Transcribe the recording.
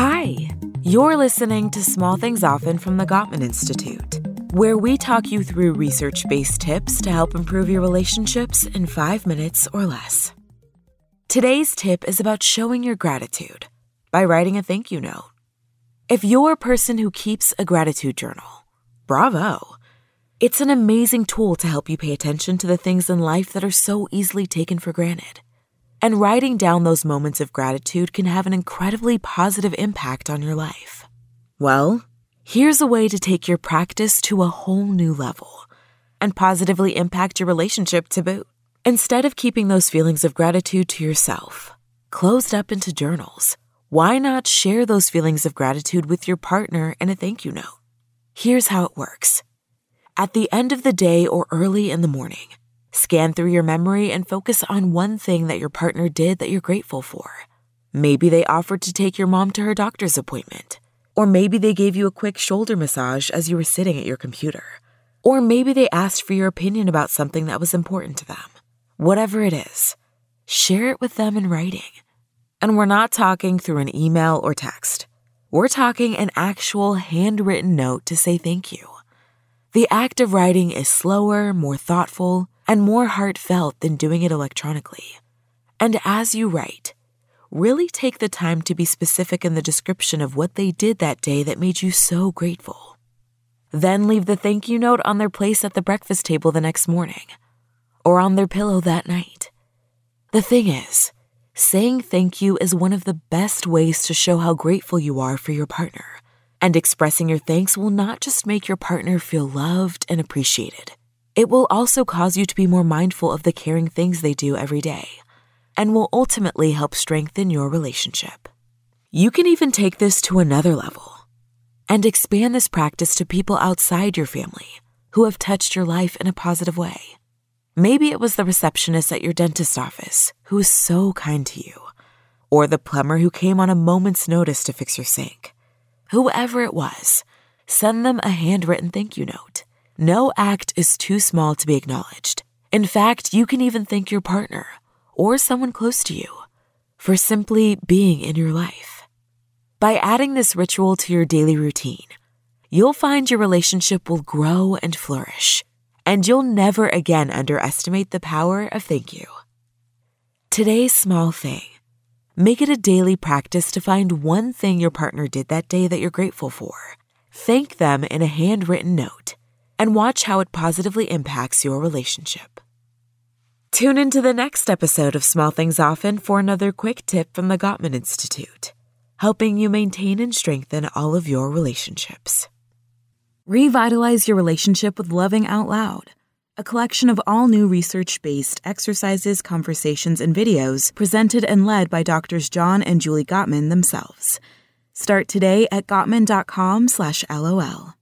Hi, you're listening to Small Things Often from the Gottman Institute, where we talk you through research based tips to help improve your relationships in five minutes or less. Today's tip is about showing your gratitude by writing a thank you note. If you're a person who keeps a gratitude journal, bravo. It's an amazing tool to help you pay attention to the things in life that are so easily taken for granted. And writing down those moments of gratitude can have an incredibly positive impact on your life. Well, here's a way to take your practice to a whole new level and positively impact your relationship to boot. Instead of keeping those feelings of gratitude to yourself, closed up into journals, why not share those feelings of gratitude with your partner in a thank you note? Here's how it works. At the end of the day or early in the morning, scan through your memory and focus on one thing that your partner did that you're grateful for. Maybe they offered to take your mom to her doctor's appointment. Or maybe they gave you a quick shoulder massage as you were sitting at your computer. Or maybe they asked for your opinion about something that was important to them. Whatever it is, share it with them in writing. And we're not talking through an email or text. We're talking an actual handwritten note to say thank you. The act of writing is slower, more thoughtful, and more heartfelt than doing it electronically. And as you write, really take the time to be specific in the description of what they did that day that made you so grateful. Then leave the thank you note on their place at the breakfast table the next morning, or on their pillow that night. The thing is, Saying thank you is one of the best ways to show how grateful you are for your partner. And expressing your thanks will not just make your partner feel loved and appreciated, it will also cause you to be more mindful of the caring things they do every day and will ultimately help strengthen your relationship. You can even take this to another level and expand this practice to people outside your family who have touched your life in a positive way. Maybe it was the receptionist at your dentist office who was so kind to you, or the plumber who came on a moment's notice to fix your sink. Whoever it was, send them a handwritten thank you note. No act is too small to be acknowledged. In fact, you can even thank your partner or someone close to you for simply being in your life. By adding this ritual to your daily routine, you'll find your relationship will grow and flourish and you'll never again underestimate the power of thank you. Today's small thing. Make it a daily practice to find one thing your partner did that day that you're grateful for. Thank them in a handwritten note and watch how it positively impacts your relationship. Tune into the next episode of Small Things Often for another quick tip from the Gottman Institute, helping you maintain and strengthen all of your relationships. Revitalize your relationship with Loving Out Loud, a collection of all new research based exercises, conversations, and videos presented and led by Doctors John and Julie Gottman themselves. Start today at Gottman.com/LOL.